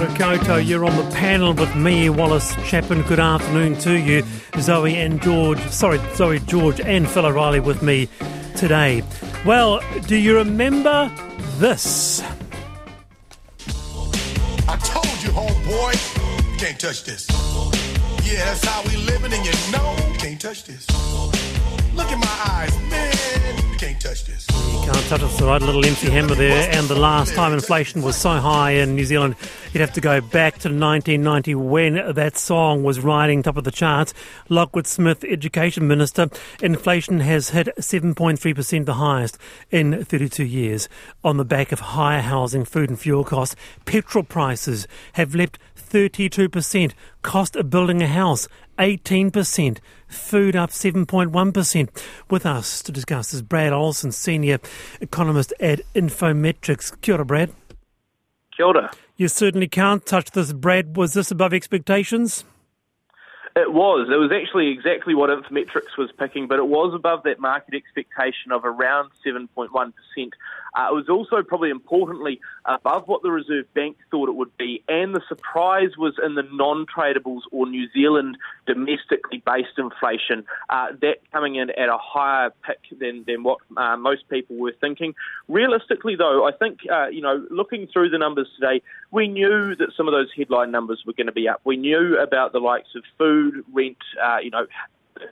ora. You're on the panel with me, Wallace Chapman. Good afternoon to you. Zoe and George, sorry, Zoe, George and Phil O'Reilly with me today. Well, do you remember this? I told you, homeboy, you can't touch this. Yeah, that's how we living, and you know can't touch this. Look in my eyes, man, can't touch this. You can't touch us, the right little MC Hammer there. And the last time inflation was so high in New Zealand, you'd have to go back to 1990 when that song was riding top of the charts. Lockwood Smith, Education Minister, inflation has hit 7.3%, the highest in 32 years, on the back of higher housing, food and fuel costs. Petrol prices have leapt 32%. Cost of building a house, 18%. Food up 7.1%. With us to discuss is Brad Olson, Senior Economist at Infometrics. Kia ora, Brad. Kia ora. You certainly can't touch this, Brad. Was this above expectations? It was. It was actually exactly what Infometrics was picking, but it was above that market expectation of around 7.1%. Uh, it was also probably importantly above what the Reserve Bank thought it would be, and the surprise was in the non-tradables or New Zealand domestically based inflation. Uh, that coming in at a higher pick than than what uh, most people were thinking. Realistically, though, I think uh, you know looking through the numbers today, we knew that some of those headline numbers were going to be up. We knew about the likes of food, rent, uh, you know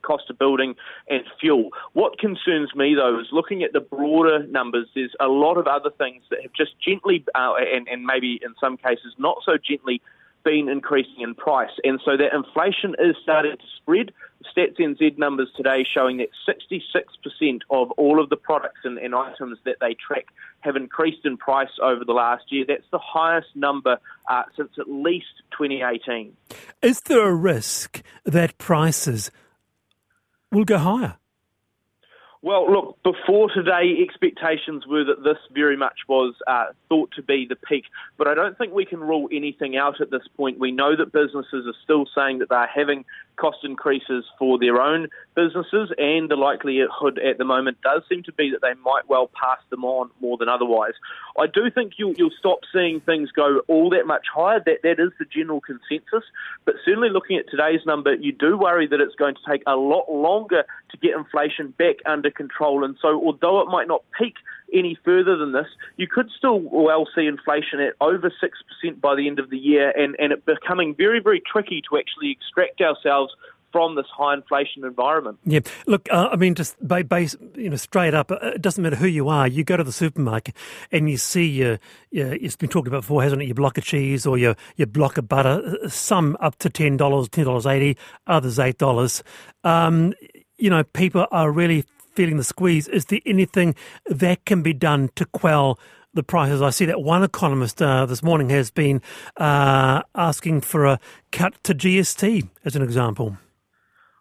cost of building and fuel. What concerns me though is looking at the broader numbers. There's a lot of other things that have just gently uh, and, and maybe in some cases not so gently been increasing in price. And so that inflation is starting to spread. Stats NZ numbers today showing that 66% of all of the products and, and, items that they track have increased in price over the last year. That's the highest number uh, since at least 2018. Is there a risk that prices will go higher? Well, look, before today, expectations were that this very much was uh, thought to be the peak, but I don't think we can rule anything out at this point. We know that businesses are still saying that they're having cost increases for their own businesses, and the likelihood at the moment does seem to be that they might well pass them on more than otherwise. I do think you'll, you'll stop seeing things go all that much higher. That that is the general consensus. But certainly, looking at today's number, you do worry that it's going to take a lot longer to get inflation back under control. And so, although it might not peak any further than this, you could still well see inflation at over 6% by the end of the year and, and it becoming very, very tricky to actually extract ourselves from this high inflation environment. Yeah, look, uh, I mean, just base, you know, straight up, uh, it doesn't matter who you are. You go to the supermarket and you see your, your it's been talked about before, hasn't it? Your block of cheese or your your block of butter. Uh, some up to ten dollars, ten dollars eighty, others eight dollars. Um, you know, people are really feeling the squeeze. Is there anything that can be done to quell the prices? I see that one economist uh, this morning has been uh, asking for a cut to GST, as an example.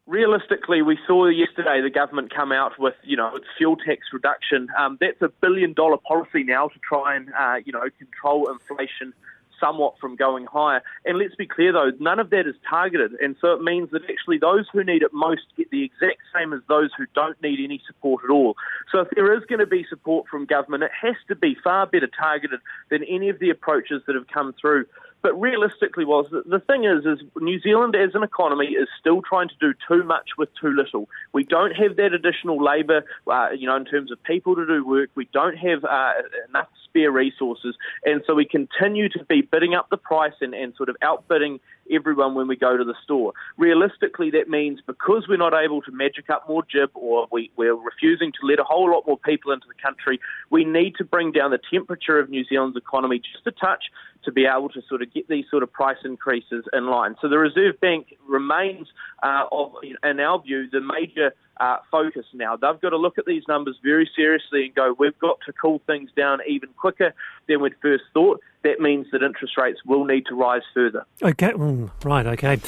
Realistically, we saw yesterday the government come out with, you know, its fuel tax reduction. Um, that's a billion dollar policy now to try and, uh, you know, control inflation somewhat from going higher. And let's be clear though, none of that is targeted. And so it means that actually those who need it most get the exact same as those who don't need any support at all. So if there is going to be support from government, it has to be far better targeted than any of the approaches that have come through. But realistically, was the thing is, is New Zealand as an economy is still trying to do too much with too little. We don't have that additional labour, uh, you know, in terms of people to do work. We don't have uh, enough spare resources, and so we continue to be bidding up the price and, and sort of outbidding everyone when we go to the store. Realistically, that means because we're not able to magic up more GIB or we, we're refusing to let a whole lot more people into the country, we need to bring down the temperature of New Zealand's economy just a touch to be able to sort of get these sort of price increases in line. So the Reserve Bank remains, uh, of, in our view, the major uh, focus now. They've got to look at these numbers very seriously and go, we've got to cool things down even quicker than we'd first thought. That means that interest rates will need to rise further. Okay, mm, right, okay.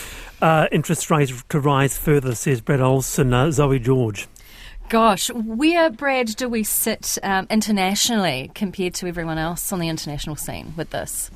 Uh, interest rates to rise further, says Brad Olson, uh, Zoe George. Gosh, where, Brad, do we sit um, internationally compared to everyone else on the international scene with this?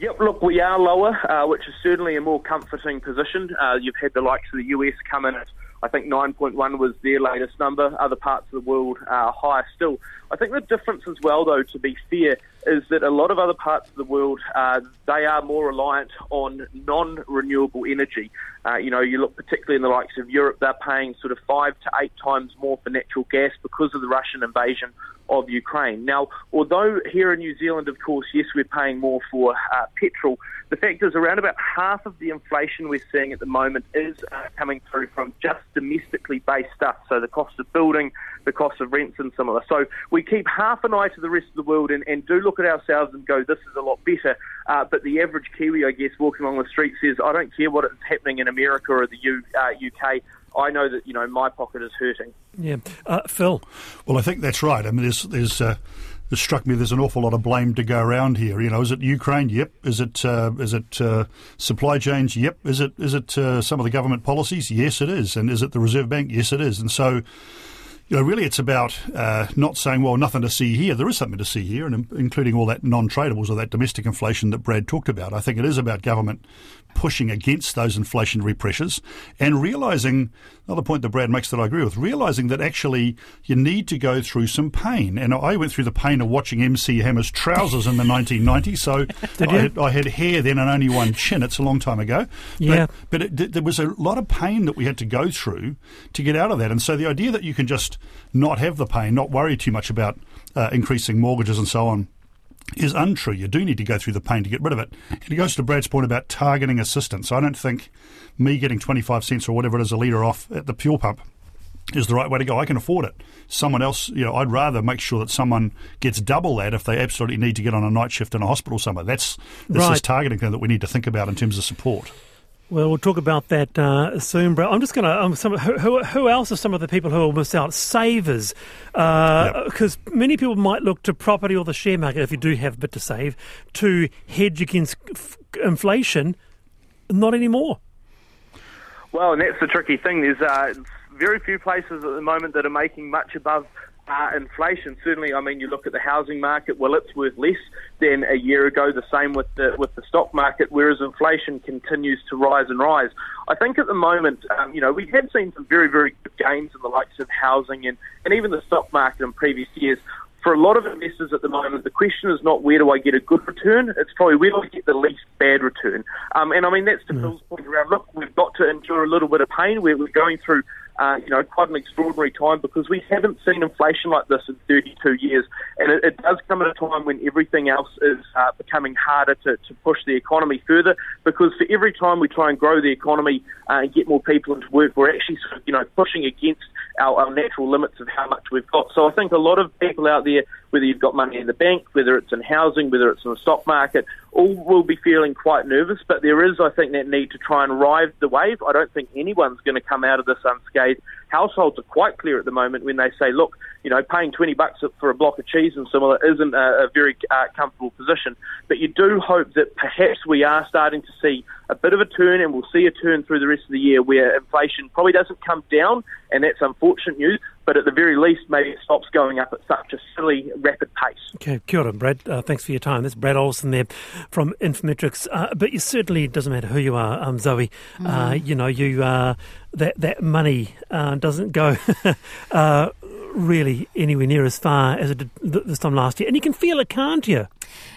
Yep, look, we are lower, uh, which is certainly a more comforting position. Uh, you've had the likes of the US come in at I think 9.1 was their latest number. Other parts of the world are higher still. I think the difference as well, though, to be fair, is that a lot of other parts of the world uh, they are more reliant on non-renewable energy. Uh, you know, you look particularly in the likes of Europe, they're paying sort of five to eight times more for natural gas because of the Russian invasion of Ukraine. Now, although here in New Zealand, of course, yes, we're paying more for uh, petrol, the fact is around about half of the inflation we're seeing at the moment is uh, coming through from just domestically based stuff. So the cost of building, the cost of rents, and similar. So we keep half an eye to the rest of the world and, and do look at ourselves and go, this is a lot better. Uh, but the average Kiwi, I guess, walking along the street says, I don't care what is happening in America or the U, uh, UK. I know that you know my pocket is hurting. Yeah, uh, Phil. Well, I think that's right. I mean, there's there's. Uh, it struck me there's an awful lot of blame to go around here. You know, is it Ukraine? Yep. Is it uh, is it uh, supply chains? Yep. Is it is it uh, some of the government policies? Yes, it is. And is it the Reserve Bank? Yes, it is. And so you know, really it's about uh, not saying, well, nothing to see here. There is something to see here, and including all that non-tradables or that domestic inflation that Brad talked about. I think it is about government pushing against those inflationary pressures and realizing another point that Brad makes that I agree with, realizing that actually you need to go through some pain. And I went through the pain of watching MC Hammer's trousers in the 1990s. So I had, I, had, hair then and only one chin. It's a long time ago. Yeah. But, but it, there was a lot of pain that we had to go through to get out of that. And so the idea that you can just not have the pain, not worry too much about uh, increasing mortgages and so on, is untrue. You do need to go through the pain to get rid of it. And it goes to Brad's point about targeting assistance. I don't think me getting 25 cents or whatever it is a litre off at the fuel pump is the right way to go. I can afford it. Someone else, you know, I'd rather make sure that someone gets double that if they absolutely need to get on a night shift in a hospital somewhere. That's this Right. is targeting thing that we need to think about in terms of support. Well, we'll talk about that uh, soon, Brad. I'm just going to. Um, some, who, who, who else are some of the people who will miss out? Savers, because many people might look to property or the share market if you do have a bit to save to hedge against f- inflation. Not anymore. Well, and that's the tricky thing. There's uh, very few places at the moment that are making much above uh, inflation. Certainly, I mean, you look at the housing market. Well, it's worth less than a year ago. The same with the with the stock market. Whereas inflation continues to rise and rise. I think at the moment, um, you know, we have seen some very very good gains in the likes of housing and and even the stock market in previous years. For a lot of investors at the moment, the question is not where do I get a good return, it's probably where do I get the least bad return. Um, and I mean, that's to Phil's point around, look, we've got to endure a little bit of pain. We're, we're going through, uh, you know, quite an extraordinary time because we haven't seen inflation like this in 32 years. And it, it does come at a time when everything else is uh, becoming harder to, to push the economy further because for every time we try and grow the economy uh, and get more people into work, we're actually, you know, pushing against our, our natural limits of how much we've got. So I think a lot of people out there, whether you've got money in the bank, whether it's in housing, whether it's in the stock market, all will be feeling quite nervous. But there is, I think, that need to try and ride the wave. I don't think anyone's going to come out of this unscathed. Households are quite clear at the moment when they say, look, you know, paying 20 bucks for a block of cheese and similar isn't a, a very uh, comfortable position. But you do hope that perhaps we are starting to see a bit of a turn and we'll see a turn through the rest of the year where inflation probably doesn't come down, and that's unfortunate news, but at the very least, maybe it stops going up at such a silly, rapid pace. Okay, kia ora, Brad. Uh, thanks for your time. That's Brad Olson there from Infometrics. Uh, but you certainly it doesn't matter who you are, um, Zoe. Uh, you know, you uh, that that money uh, doesn't go uh, really anywhere near as far as it did this time last year, and you can feel it, can't you?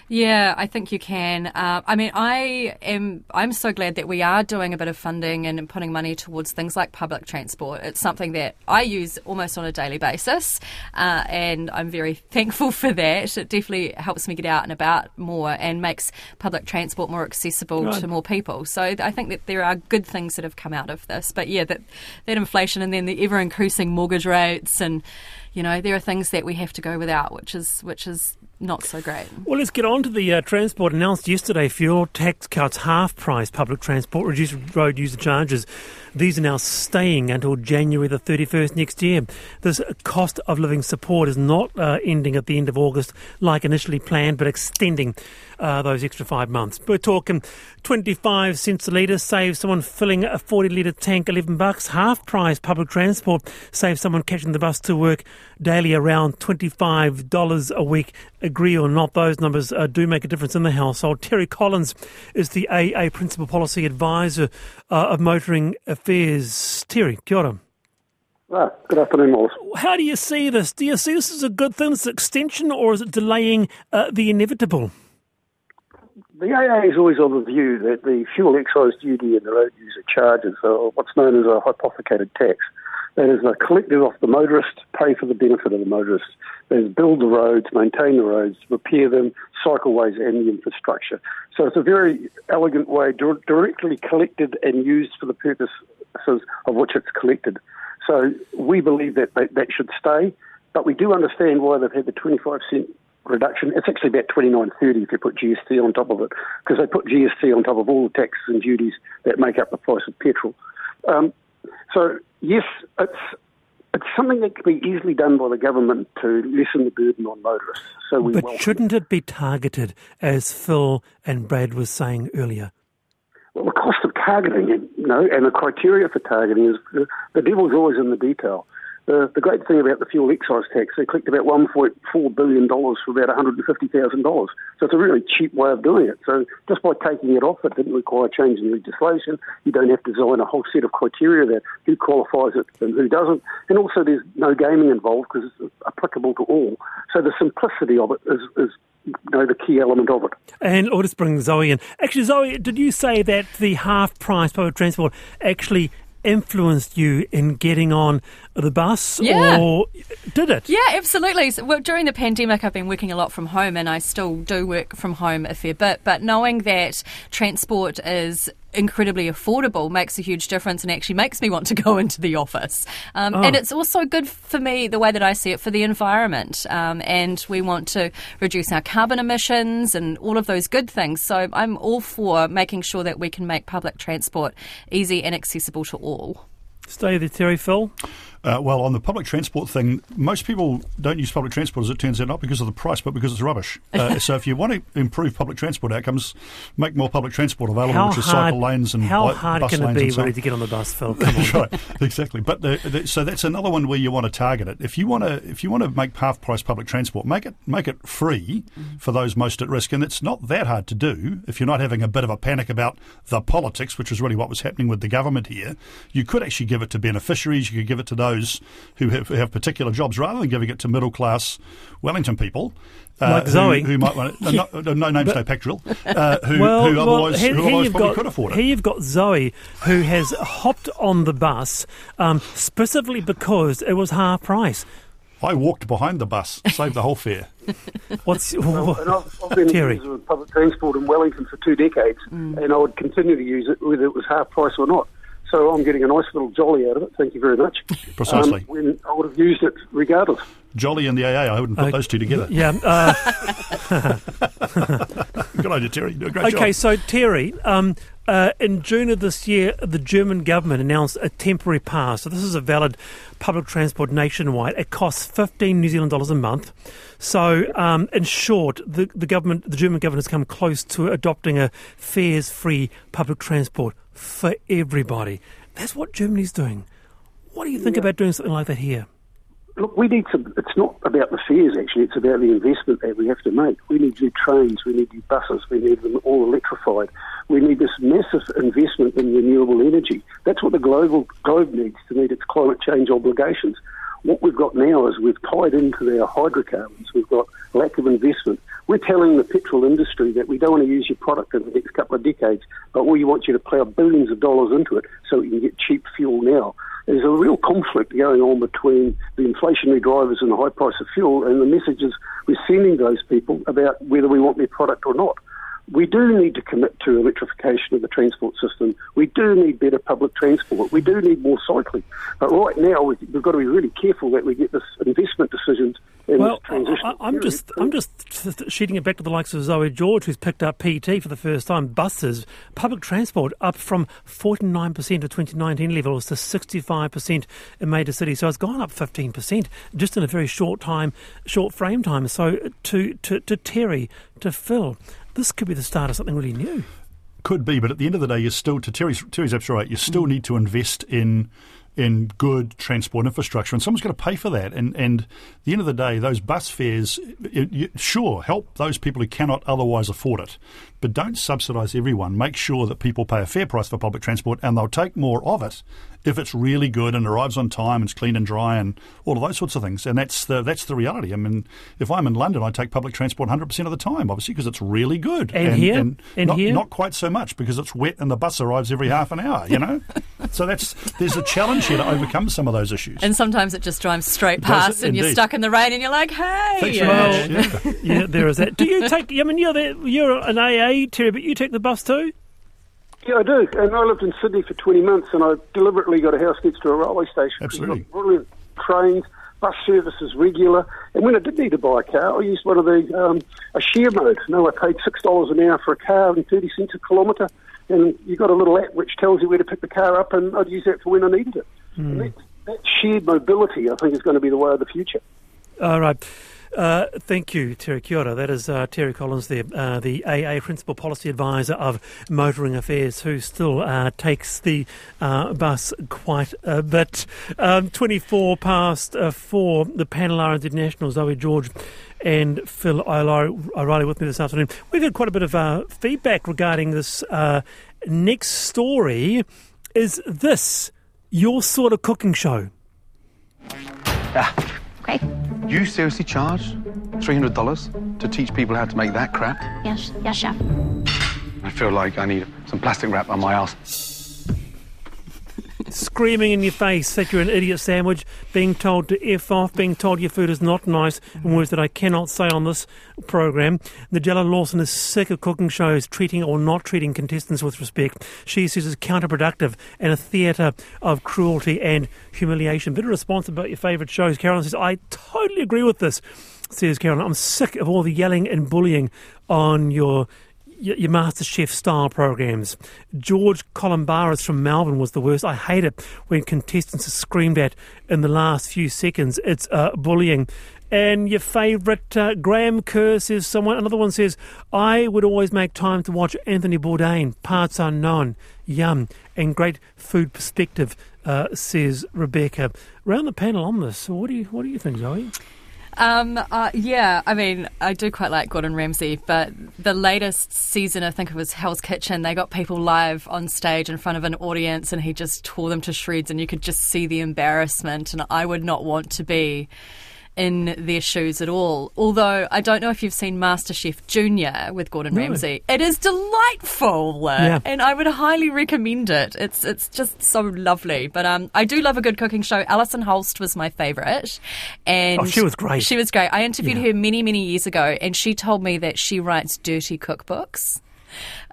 Yeah, I think you can. Uh, I mean, I am. I'm so glad that we are doing a bit of funding and putting money towards things like public transport. It's something that I use almost on a daily basis, uh, and I'm very thankful for that. It definitely helps me get out and about more and makes public transport more accessible Right. to more people. So I think that there are good things that have come out of this. But yeah, that that inflation and then the ever increasing mortgage rates and you know there are things that we have to go without, which is which is not so great. Well, let's get on to the uh, transport announced yesterday. Fuel tax cuts half price public transport, reduced road user charges. These are now staying until January the 31st next year. This cost of living support is not uh, ending at the end of August like initially planned, but extending uh, those extra five months. We're talking 25 cents a litre saves someone filling a 40 litre tank 11 bucks. Half price public transport saves someone catching the bus to work daily around $25 a week. Agree or not, those numbers uh, do make a difference in the household. Terry Collins is the AA Principal Policy Advisor uh, of Motoring Affairs. Terry, kia ora. Ah, good afternoon, Morris. How do you see this? Do you see this as a good thing, this extension, or is it delaying uh, the inevitable? The AA is always of the view that the fuel excise duty and the road user charges are what's known as a hypothecated tax. That is, a collected off the motorist, pay for the benefit of the motorist. That is, build the roads, maintain the roads, repair them, cycleways, and the infrastructure. So it's a very elegant way, directly collected and used for the purposes of which it's collected. So we believe that that, that should stay, but we do understand why they've had the 25 cent reduction. It's actually about 29.30 if you put GST on top of it, because they put GST on top of all the taxes and duties that make up the price of petrol. Um, so yes, it's it's something that can be easily done by the government to lessen the burden on motorists. So we but shouldn't it be targeted, as Phil and Brad was saying earlier? Well, the cost of targeting you know, and the criteria for targeting is the, the devil's always in the detail. The, the great thing about the fuel excise tax, they collect about $1.4 billion for about $150,000. So it's a really cheap way of doing it. So just by taking it off, it didn't require changing legislation. You don't have to design a whole set of criteria that who qualifies it and who doesn't. And also there's no gaming involved because it's applicable to all. So the simplicity of it is, is know, the key element of it. And I'll just bring Zoe in. Actually, Zoe, did you say that the half price public transport actually influenced you in getting on the bus yeah. or did it? Yeah, absolutely. So, well, during the pandemic, I've been working a lot from home and I still do work from home a fair bit. But knowing that transport is incredibly affordable makes a huge difference and actually makes me want to go into the office. Um, oh. And it's also good for me, the way that I see it, for the environment. Um, and we want to reduce our carbon emissions and all of those good things. So I'm all for making sure that we can make public transport easy and accessible to all. Stay there, Terry Phil. Uh, well, on the public transport thing, most people don't use public transport, as it turns out, not because of the price, but because it's rubbish. Uh, so if you want to improve public transport outcomes, make more public transport available, how which is cycle lanes and how bi- hard bus can it be really to get on the bus, Phil? right, exactly. But the, the, so that's another one where you want to target it. If you want to, if you want to make half price public transport, make it make it free mm-hmm. for those most at risk, and it's not that hard to do. If you're not having a bit of a panic about the politics, which is really what was happening with the government here, you could actually give it to beneficiaries. You could give it to those who have, have particular jobs rather than giving it to middle class Wellington people. Uh, like Zoe. Who, who might want no, no, no names, but, no peck. Uh, who, well, who otherwise, well, here, who otherwise probably got, could afford it. Here you've got Zoe, who has hopped on the bus um, specifically because it was half price. I walked behind the bus, saved the whole fare. What's well, and I've, I've been Terry. in public transport in Wellington for two decades, mm. and I would continue to use it whether it was half price or not. So I'm getting a nice little jolly out of it. Thank you very much. Precisely. Um, when I would have used it regardless. Jolly and the AA, I wouldn't put uh, those two together. Yeah. Uh, Good idea, Terry. Do a great okay, job. so Terry, um, uh, in June of this year, the German government announced a temporary pass. So this is a valid public transport nationwide. It costs 15 New Zealand dollars a month. So, um, in short, the, the government, the German government has come close to adopting a fares-free public transport for everybody. That's what Germany's doing. What do you think yeah. about doing something like that here? Look, we need to. It's not about the fares actually. It's about the investment that we have to make. We need new trains. We need new buses. We need them all electrified. We need this massive investment in renewable energy. That's what the global globe needs to meet its climate change obligations. What we've got now is we've tied into our hydrocarbons. We've got lack of investment. We're telling the petrol industry that we don't want to use your product in the next couple of decades, but we want you to plough billions of dollars into it so we can get cheap fuel now. There's a real conflict going on between the inflationary drivers and the high price of fuel and the messages we're sending those people about whether we want their product or not we do need to commit to electrification of the transport system. We do need better public transport. We do need more cycling. But right now, we've got to be really careful that we get this investment decisions in well, this transition. I, am just, I'm just shooting it back to the likes of Zoe George, who's picked up PT for the first time. Buses, public transport up from 49% of 2019 levels to 65% in major cities. So it's gone up 15% just in a very short time, short frame time. So to, to, to Terry, to Phil, this could be the start of something really new. Could be, but at the end of the day, you're still, to Terry's, Terry's absolutely right, you still mm. need to invest in in good transport infrastructure, and someone's got to pay for that. And and at the end of the day, those bus fares, it, sure, help those people who cannot otherwise afford it, but don't subsidise everyone. Make sure that people pay a fair price for public transport, and they'll take more of it if it's really good and arrives on time and it's clean and dry and all of those sorts of things. And that's the that's the reality. I mean, if I'm in London, I take public transport 100% of the time, obviously, because it's really good. And here? And not, here? not quite so much because it's wet and the bus arrives every half an hour. You know, so that's there's a challenge here to overcome some of those issues. And sometimes it just drives straight past, it? and you're stuck in the rain, and you're like, "Hey." Thanks Well, very much. Yeah. yeah, there is that. Do you take? I mean, you're the, you're an AA, Terry, but you take the bus too. Yeah, I do. And I lived in Sydney for 20 months, and I deliberately got a house next to a railway station. Absolutely. Brilliant trains, bus services regular. And when I did need to buy a car, I used one of the um, a share mode. No, I paid six dollars an hour for a car and 30 cents a kilometre. And you got a little app which tells you where to pick the car up, and I'd use that for when I needed it. And that, that shared mobility, I think, is going to be the way of the future. All right. Uh, thank you, Terry Kia ora. That is uh, Terry Collins there, uh, the AA Principal Policy Advisor of Motoring Affairs, who still uh, takes the uh, bus quite a bit. Um, 24 past uh, 4, the panel are international, Zoe George and Phil O'Reilly with me this afternoon. We've had quite a bit of feedback regarding this next story. Is this your sort of cooking show? Okay. You seriously charge $300 to teach people how to make that crap? Yes, yes, chef. I feel like I need some plastic wrap on my ass. Screaming in your face that you're an idiot sandwich, being told to F off, being told your food is not nice, in words that I cannot say on this program. Nigella Lawson is sick of cooking shows treating or not treating contestants with respect. She says it's counterproductive and a theatre of cruelty and humiliation. Bit of response about your favourite shows. Carolyn says, I totally agree with this, says Carolyn. I'm sick of all the yelling and bullying on your your, your MasterChef style programs. George Calombaris from Melbourne was the worst. I hate it when contestants are screamed at in the last few seconds. It's uh, bullying. And your favourite uh, Graham Kerr says someone. Another one says, I would always make time to watch Anthony Bourdain. Parts unknown, yum, and great food perspective. Uh, says Rebecca. Round the panel on this. What do you What do you think, Zoe? Um, uh, yeah, I mean, I do quite like Gordon Ramsay, but the latest season, I think it was Hell's Kitchen, they got people live on stage in front of an audience and he just tore them to shreds and you could just see the embarrassment. And I would not want to be in their shoes at all. Although I don't know if you've seen MasterChef Junior with Gordon No. Ramsay. It is delightful, Yeah. and I would highly recommend it. It's it's just so lovely. But um, I do love a good cooking show. Alison Holst was my favourite, and Oh, she was great. She was great. I interviewed Yeah. her many many years ago, and she told me that she writes dirty cookbooks.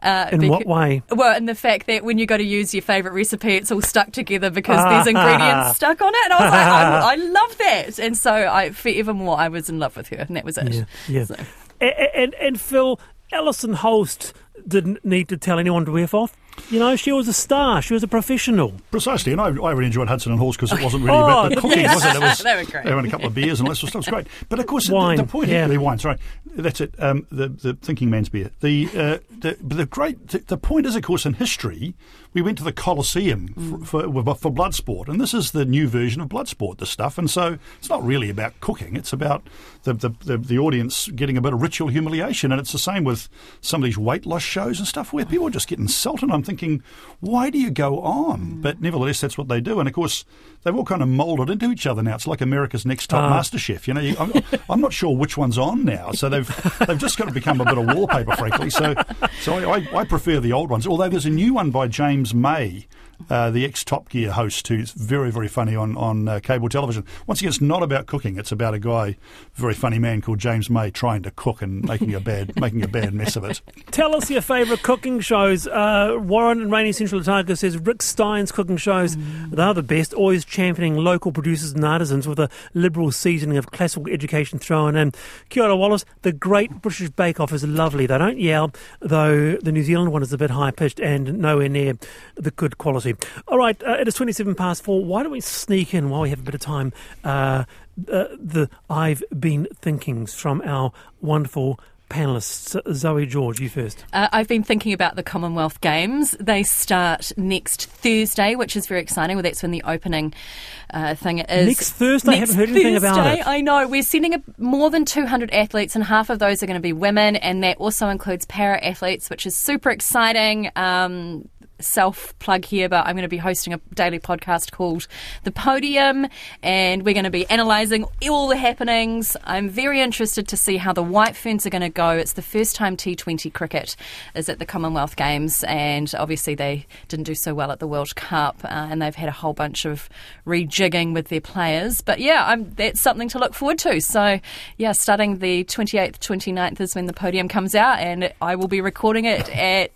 Uh, In becau- what way? Well, in the fact that when you go to use your favourite recipe, it's all stuck together because there's Ah. ingredients stuck on it. And I was like, I, I love that. And so I, forevermore, I was in love with her, and that was it. Yeah, yeah. So- A- And, and Phil, Alison Holst didn't need to tell anyone to F off. You know, she was a star. She was a professional. Precisely, and I, I really enjoyed Hudson and Halls because it wasn't really Oh, about the the cooking, best. was it? It was They were great. They having a couple of beers and all that sort of stuff. It was great. But of course, the- Wine, the, point yeah. here, wine. Sorry, that's it. Um, the the thinking man's beer. The uh, the, but the great the, the point is, of course, in history, we went to the Colosseum Mm. for, for for blood sport, and this is the new version of blood sport. This stuff, and so it's not really about cooking. It's about the the, the the audience getting a bit of ritual humiliation, and it's the same with some of these weight loss shows and stuff where people are just getting insulted. I'm thinking, why do you go on? But nevertheless, that's what they do, and of course, they've all kind of moulded into each other now. It's like America's Next Top Ah. Master Chef. You know, you, I'm, I'm not sure which one's on now, so they've they've just got to become a bit of wallpaper, frankly. So, so I, I, I prefer the old ones. Although there's a new one by James May. Uh, the ex Top Gear host, who's very, very funny on on uh, cable television. Once again, it's not about cooking; it's about a guy, very funny man called James May, trying to cook and making a bad making a bad mess of it. Tell us your favourite cooking shows. Uh, Warren and Rainy Central Otago says Rick Stein's cooking shows, they're the best, always championing local producers and artisans with a liberal seasoning of classical education thrown in. Kia ora, Wallace, the Great British Bake Off is lovely. They don't yell, though the New Zealand one is a bit high pitched and nowhere near the good quality. All right, uh, it is 27 past four. Why don't we sneak in while we have a bit of time? Uh, uh, the I've been thinkings from our wonderful panelists. Zoe George, you first. Uh, I've been thinking about the Commonwealth Games. They start next Thursday, which is very exciting. Well, that's when the opening uh, thing is. Next Thursday? I haven't heard anything about it. I know. We're sending a, more than 200 athletes, and half of those are going to be women, and that also includes para athletes, which is super exciting. Um, Self plug here, but I'm going to be hosting a daily podcast called The Podium, and we're going to be analysing all the happenings. I'm very interested to see how the White Ferns are going to go. It's the first time T20 cricket is at the Commonwealth Games, and obviously they didn't do so well at the World Cup, uh, and they've had a whole bunch of rejigging with their players. But yeah, I'm, that's something to look forward to. So yeah, starting the 28th, 29th is when the podium comes out, and I will be recording it at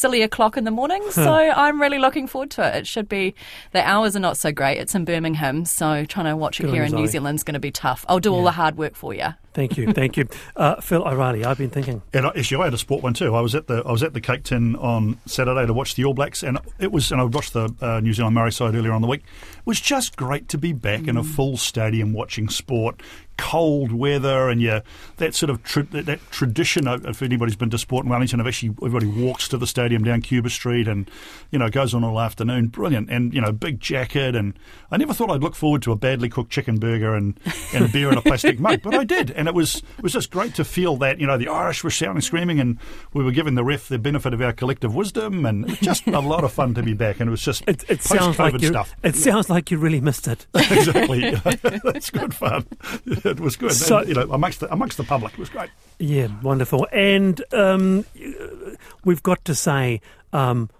silly o'clock in the morning. So I'm really looking forward to it. It should be the hours are not so great. It's in Birmingham, so trying to watch it Good on here in New. Zealand's going to be tough. I'll do all the hard work for you. Thank you, thank you. Uh, Phil O'Reilly, I've been thinking. And I- actually, I had a sport one too. I was at the I was at the Cake Tin on Saturday to watch the All Blacks, and it was and I watched the uh, New Zealand Maori side earlier on the week. It was just great to be back in a full stadium watching sport. Cold weather, and yeah, that sort of tra- that, that tradition. of- If anybody's been to sport in Wellington, of actually everybody walks to the stadium down Cuba Street, and you know goes on all afternoon. Brilliant, and you know big jacket, and I never thought I'd look forward to a badly cooked chicken burger and, and a beer in a plastic mug, but I did, and it was it was just great to feel that you know the Irish were shouting, screaming, and we were giving the ref the benefit of our collective wisdom, and just a lot of fun to be back, and it was just It, it sounds like you. stuff. It sounds like you really missed it. exactly, that's good fun. It was good, So- and, you know, amongst the amongst the public, it was great. Yeah, wonderful. And um, we've got to say, um,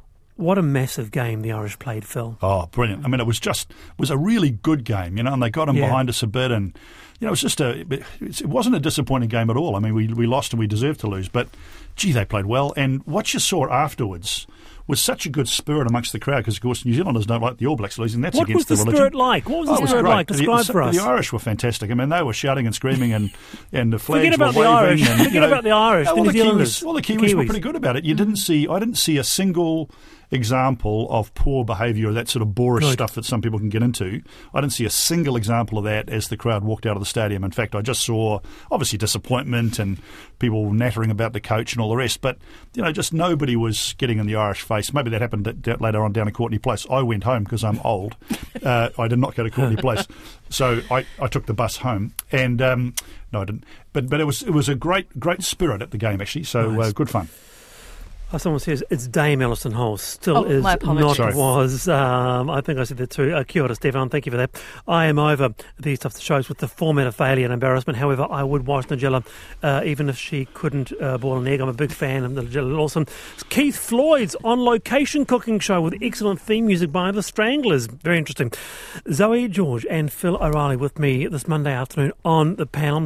what a massive game the Irish played, Phil. Oh, brilliant! I mean, it was just it was a really good game, you know, and they got them Yeah. behind us a bit, and you know, it was just a it wasn't a disappointing game at all. I mean, we we lost and we deserved to lose, but gee, they played well, and what you saw afterwards was such a good spirit amongst the crowd because, of course, New Zealanders don't like the All Blacks losing. That's What was against the, religion. spirit like? What was the Oh, it was spirit great. like? Describe the, for us. The Irish were fantastic. I mean, they were shouting and screaming, and and the flags Forget about were the waving. Irish. And, Forget know, about the Irish, oh, the well, the Kiwis, well, the the Kiwis, were pretty good about it. You didn't mm. see. I didn't see a single example of poor behaviour, that sort of boorish Good. stuff that some people can get into. I didn't see a single example of that as the crowd walked out of the stadium. In fact, I just saw obviously disappointment and people nattering about the coach and all the rest. But you know, just nobody was getting in the Irish face. Maybe that happened d- d- later on down at Courtenay Place. I went home because I'm old. uh, I did not go to Courtenay Place, so I, I took the bus home. And um, no, I didn't. But but it was it was a great great spirit at the game actually. So uh, good fun. Oh, someone says it's Dame Alison Holst. Still Oh, is my not Sorry. was. Um, I think I said that too. Uh, kia ora, Stefan. Thank you for that. I am over these types of shows with the format of failure and embarrassment. However, I would watch Nigella uh, even if she couldn't uh, boil an egg. I'm a big fan of Nigella Lawson. Keith Floyd's on location cooking show with excellent theme music by the Stranglers. Very interesting. Zoe George and Phil O'Reilly with me this Monday afternoon on the panel.